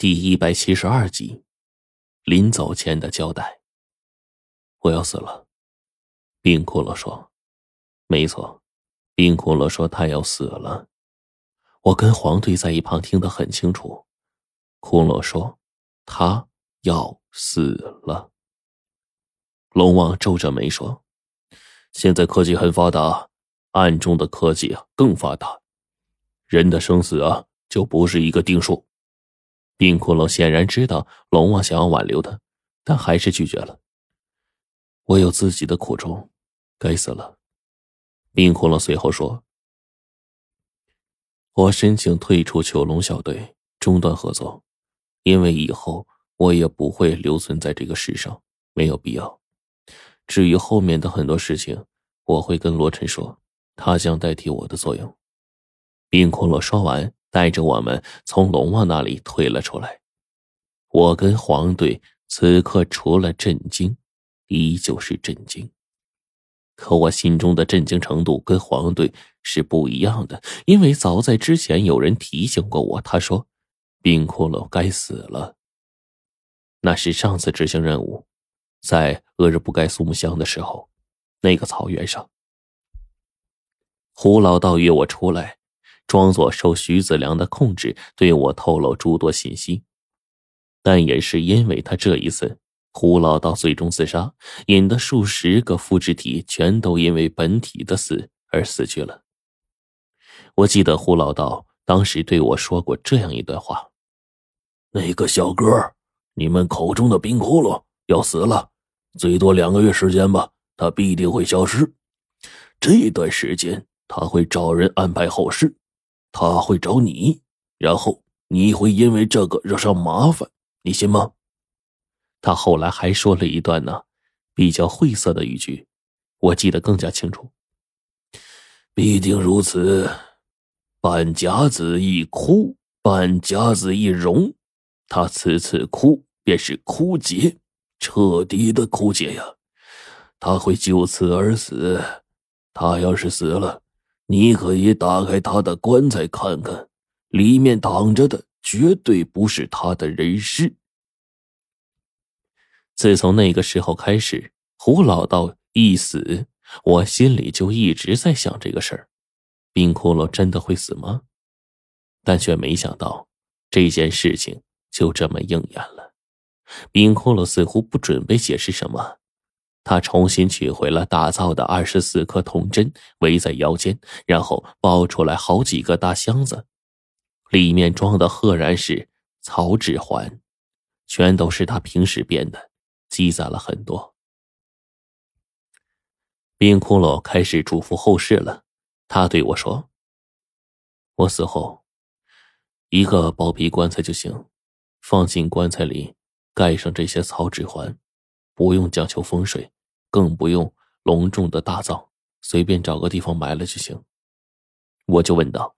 第一百七十二集，临走前的交代。我要死了，冰骷髅说：“没错。”冰骷髅说他要死了。我跟黄队在一旁听得很清楚。骷髅说：“他要死了。”龙王皱着眉说：“现在科技很发达，暗中的科技啊更发达，人的生死啊就不是一个定数。”冰骷髅显然知道龙王想要挽留他，但还是拒绝了。我有自己的苦衷，该死了。冰骷髅随后说：“我申请退出囚龙小队，中断合作，因为以后我也不会留存在这个世上，没有必要。至于后面的很多事情，我会跟罗晨说，他将代替我的作用。”冰骷髅说完。带着我们从龙王那里退了出来，我跟黄队此刻除了震惊，依旧是震惊。可我心中的震惊程度跟黄队是不一样的，因为早在之前有人提醒过我，他说：“冰骷髅该死了。”那是上次执行任务，在厄日不盖苏木乡的时候，那个草原上，胡老道约我出来。装作受徐子良的控制，对我透露诸多信息，但也是因为他这一次，胡老道最终自杀，引得数十个复制体全都因为本体的死而死去了。我记得胡老道当时对我说过这样一段话：“那个小哥，你们口中的冰窟窿要死了，最多两个月时间吧，他必定会消失。这段时间他会找人安排后事。”他会找你，然后你会因为这个惹上麻烦，你信吗？他后来还说了一段呢，比较晦涩的语句，我记得更加清楚。必定如此，半甲子一枯，半甲子一荣。他此次枯，便是枯竭，彻底的枯竭呀。他会就此而死。他要是死了。你可以打开他的棺材看看，里面躺着的绝对不是他的人尸。自从那个时候开始，胡老道一死，我心里就一直在想这个事儿：冰骷髅真的会死吗？但却没想到这件事情就这么应验了。冰骷髅似乎不准备解释什么。他重新取回了打造的二十四颗铜针，围在腰间，然后抱出来好几个大箱子，里面装的赫然是草纸环，全都是他平时编的，积攒了很多。冰骷髅开始嘱咐后事了，他对我说：“我死后，一个薄皮棺材就行，放进棺材里，盖上这些草纸环。”不用讲求风水，更不用隆重的大葬，随便找个地方埋了就行。我就问道：“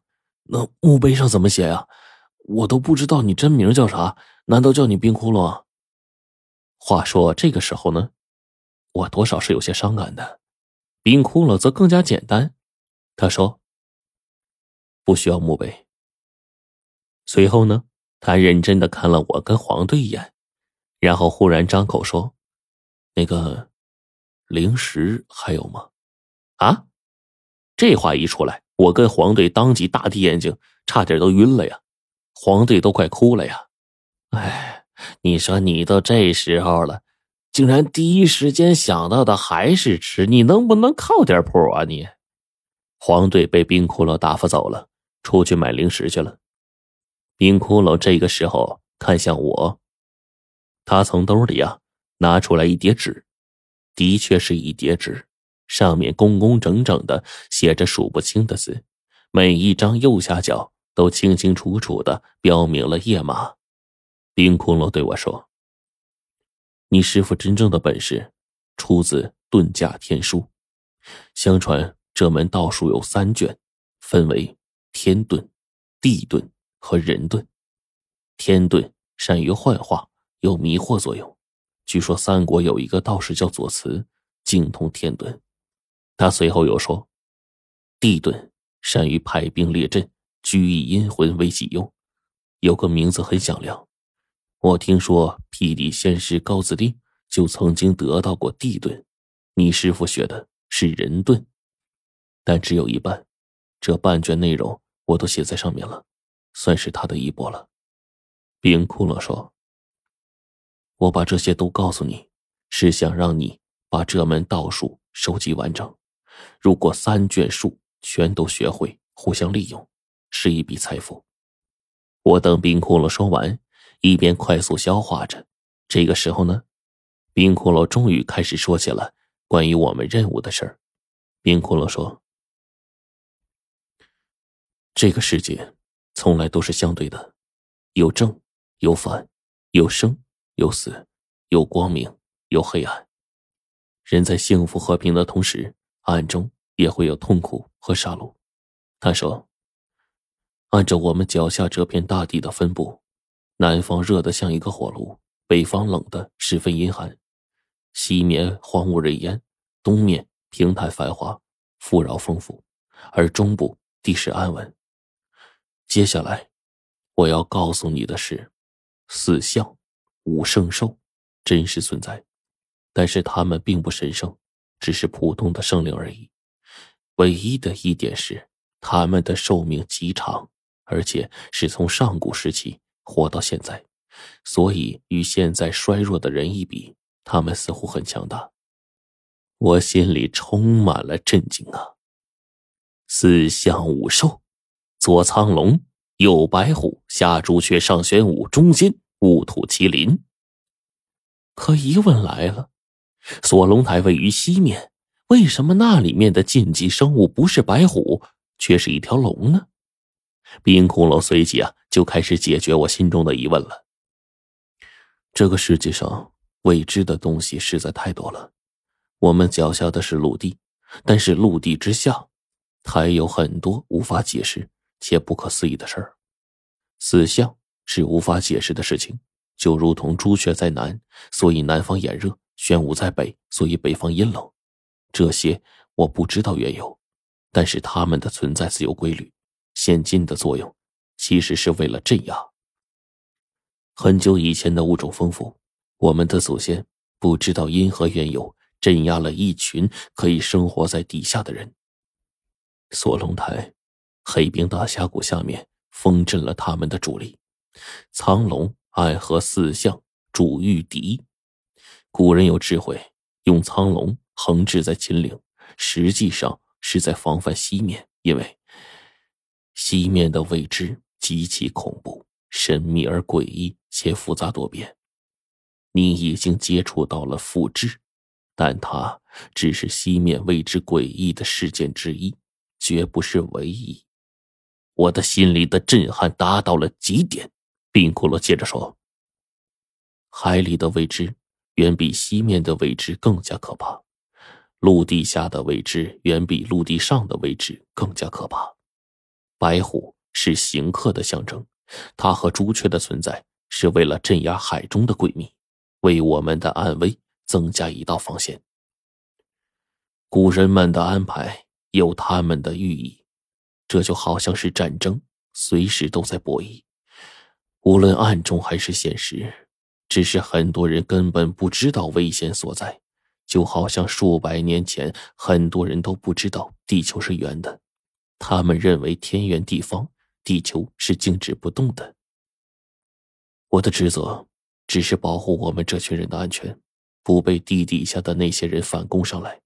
那墓碑上怎么写呀？我都不知道你真名叫啥，难道叫你冰窟窿？”话说这个时候呢，我多少是有些伤感的。冰窟窿则更加简单，他说：“不需要墓碑。”随后呢，他认真的看了我跟黄队一眼，然后忽然张口说。那个零食还有吗？啊！这话一出来，我跟黄队当即大滴眼睛，差点都晕了呀！黄队都快哭了呀！哎，你说你都这时候了，竟然第一时间想到的还是吃，你能不能靠点谱啊你？黄队被冰骷髅打发走了，出去买零食去了。冰骷髅这个时候看向我，他从兜里呀。拿出来一叠纸，的确是一叠纸，上面工工整整的写着数不清的字，每一张右下角都清清楚楚的标明了页码。冰窟窿对我说：“你师傅真正的本事出自《遁甲天书》，相传这门道术有三卷，分为天遁、地遁和人遁。天遁善于幻化，有迷惑作用。”据说三国有一个道士叫左慈，精通天遁。他随后又说，地遁善于排兵列阵，居以阴魂为己用，有个名字很响亮，我听说辟地仙师高子弟就曾经得到过地遁，你师傅学的是人遁，但只有一半，这半卷内容我都写在上面了，算是他的衣钵了。冰窟窿说：“我把这些都告诉你，是想让你把这门道术收集完整。如果三卷书全都学会，互相利用，是一笔财富。”我等冰窟窿说完。一边快速消化着，这个时候呢，冰骷髅终于开始说起了关于我们任务的事儿。冰骷髅说：“这个世界从来都是相对的，有正有反，有生有死，有光明有黑暗。人在幸福和平的同时，暗中也会有痛苦和杀戮。”他说：“按照我们脚下这片大地的分布。”南方热得像一个火炉，北方冷得十分阴寒，西面荒无人烟，东面平坦繁华，富饶丰富，而中部地势安稳。接下来，我要告诉你的是，四象、五圣兽真实存在，但是他们并不神圣，只是普通的生灵而已。唯一的一点是，他们的寿命极长，而且是从上古时期。活到现在，所以与现在衰弱的人一比，他们似乎很强大。我心里充满了震惊啊！四象五兽，左苍龙，右白虎，下朱雀，上玄武，中间戊土麒麟。可疑问来了：锁龙台位于西面，为什么那里面的禁忌生物不是白虎，却是一条龙呢？冰窟窿随即啊，就开始解决我心中的疑问了。这个世界上未知的东西实在太多了。我们脚下的是陆地，但是陆地之下，还有很多无法解释且不可思议的事儿。死相是无法解释的事情，就如同朱雀在南，所以南方炎热；玄武在北，所以北方阴冷。这些我不知道缘由，但是它们的存在自有规律。现今的作用，其实是为了镇压。很久以前的物种丰富，我们的祖先不知道因何缘由，镇压了一群可以生活在底下的人。锁龙台、黑冰大峡谷下面封镇了他们的主力。苍龙暗合四象，主御敌。古人有智慧，用苍龙横置在秦岭，实际上是在防范西面，因为。西面的未知极其恐怖、神秘而诡异，且复杂多变。你已经接触到了复制，但它只是西面未知诡异的事件之一，绝不是唯一。我的心里的震撼达到了极点。冰骷髅接着说：“海里的未知远比西面的未知更加可怕，陆地下的未知远比陆地上的未知更加可怕。”白虎是行客的象征，它和朱雀的存在是为了镇压海中的诡秘，为我们的安危增加一道防线。古人们的安排有他们的寓意，这就好像是战争，随时都在博弈，无论暗中还是现实，只是很多人根本不知道危险所在，就好像数百年前很多人都不知道地球是圆的。他们认为天圆地方，地球是静止不动的。我的职责只是保护我们这群人的安全，不被地底下的那些人反攻上来。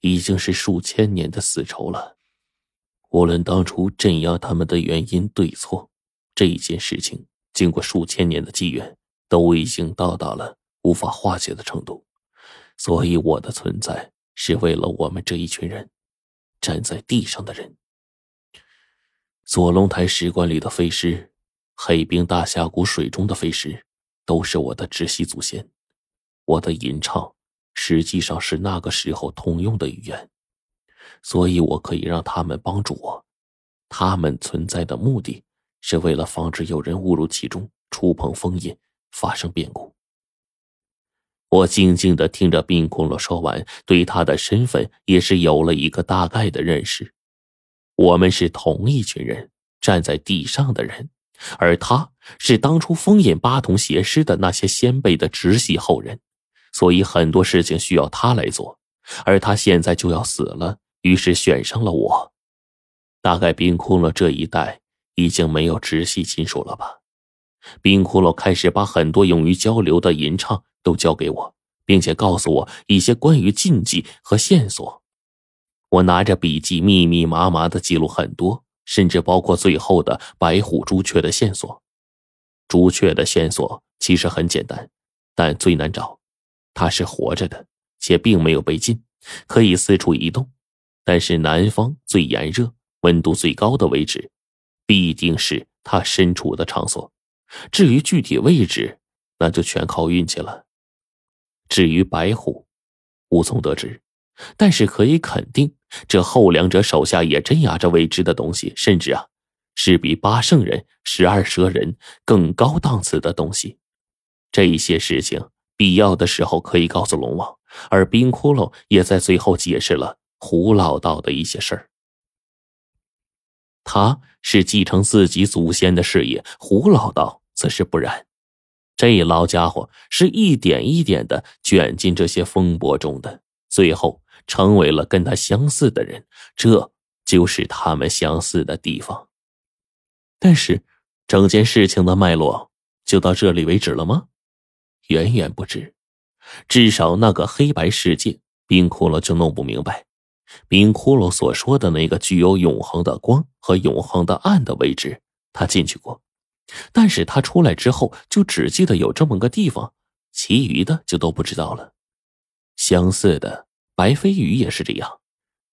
已经是数千年的死仇了。无论当初镇压他们的原因对错，这一件事情经过数千年的积怨，都已经到达了无法化解的程度。所以我的存在是为了我们这一群人，站在地上的人。左龙台石棺里的飞尸，黑冰大峡谷水中的飞尸，都是我的直系祖先。我的吟唱实际上是那个时候通用的语言，所以我可以让他们帮助我。他们存在的目的是为了防止有人误入其中，触碰封印，发生变故。我静静的听着冰窟窿说完，对他的身份也是有了一个大概的认识。我们是同一群人，站在地上的人，而他是当初封印八筒邪师的那些先辈的直系后人，所以很多事情需要他来做。而他现在就要死了，于是选上了我。大概冰窟窿这一代已经没有直系亲属了吧？冰窟窿开始把很多用于交流的吟唱都交给我，并且告诉我一些关于禁忌和线索。我拿着笔记，密密麻麻的记录很多。甚至包括最后的白虎朱雀的线索。朱雀的线索其实很简单，但最难找。它是活着的，且并没有被禁，可以四处移动。但是南方最炎热、温度最高的位置，必定是他身处的场所。至于具体位置，那就全靠运气了。至于白虎，无从得知。但是可以肯定，这后两者手下也镇压着未知的东西，甚至啊，是比八圣人、十二蛇人更高档次的东西。这一些事情必要的时候可以告诉龙王，而冰窟窿也在最后解释了胡老道的一些事儿。他是继承自己祖先的事业，胡老道则是不然。这老家伙是一点一点的卷进这些风波中的，最后。成为了跟他相似的人，这就是他们相似的地方。但是，整件事情的脉络就到这里为止了吗？远远不止。至少那个黑白世界，冰窟窿就弄不明白。冰窟窿所说的那个具有永恒的光和永恒的暗的位置，他进去过，但是他出来之后就只记得有这么个地方，其余的就都不知道了。相似的。白飞宇也是这样，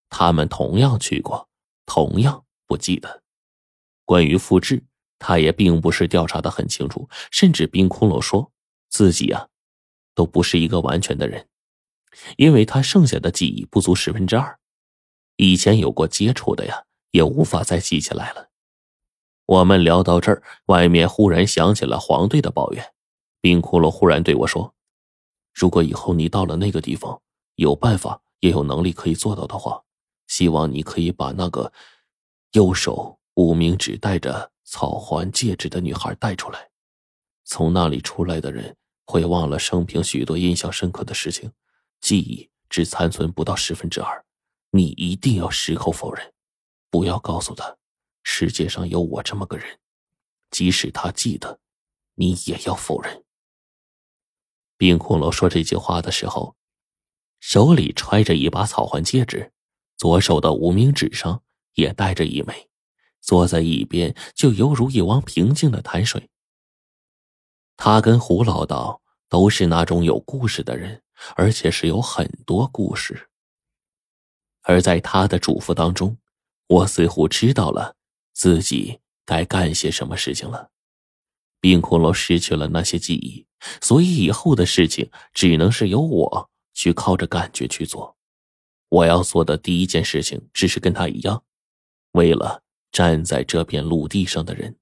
他们同样去过，同样不记得。关于复制，他也并不是调查的很清楚，甚至冰窟窿说自己啊，都不是一个完全的人，因为他剩下的记忆不足十分之二，以前有过接触的呀，也无法再记起来了。我们聊到这儿，外面忽然响起了黄队的抱怨，冰窟窿忽然对我说：“如果以后你到了那个地方。”有办法也有能力可以做到的话，希望你可以把那个右手无名指戴着草环戒指的女孩带出来。从那里出来的人会忘了生平许多印象深刻的事情，记忆只残存不到十分之二。你一定要矢口否认，不要告诉他世界上有我这么个人，即使他记得，你也要否认。冰骷髅说这句话的时候。手里揣着一把草环戒指，左手的无名指上也戴着一枚，坐在一边就犹如一汪平静的潭水。他跟胡老道都是那种有故事的人，而且是有很多故事。而在他的嘱咐当中，我似乎知道了自己该干些什么事情了。冰骷髅失去了那些记忆，所以以后的事情只能是由我。去靠着感觉去做，我要做的第一件事情只是跟他一样，为了站在这片陆地上的人，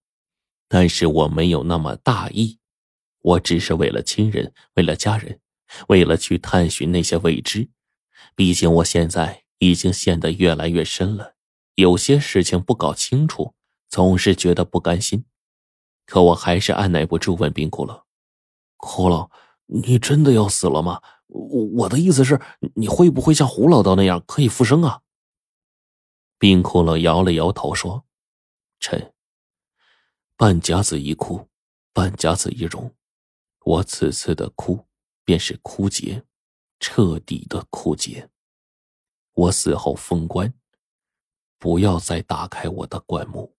但是我没有那么大意，我只是为了亲人，为了家人，为了去探寻那些未知。毕竟我现在已经陷得越来越深了，有些事情不搞清楚，总是觉得不甘心。可我还是按耐不住问冰窟窿：“窟窿，你真的要死了吗？”我我的意思是，你会不会像胡老道那样可以复生啊？冰窟窿摇了摇头说：“臣，半甲子一枯，半甲子一荣。我此次的枯，便是枯竭，彻底的枯竭。我死后封棺，不要再打开我的棺木。”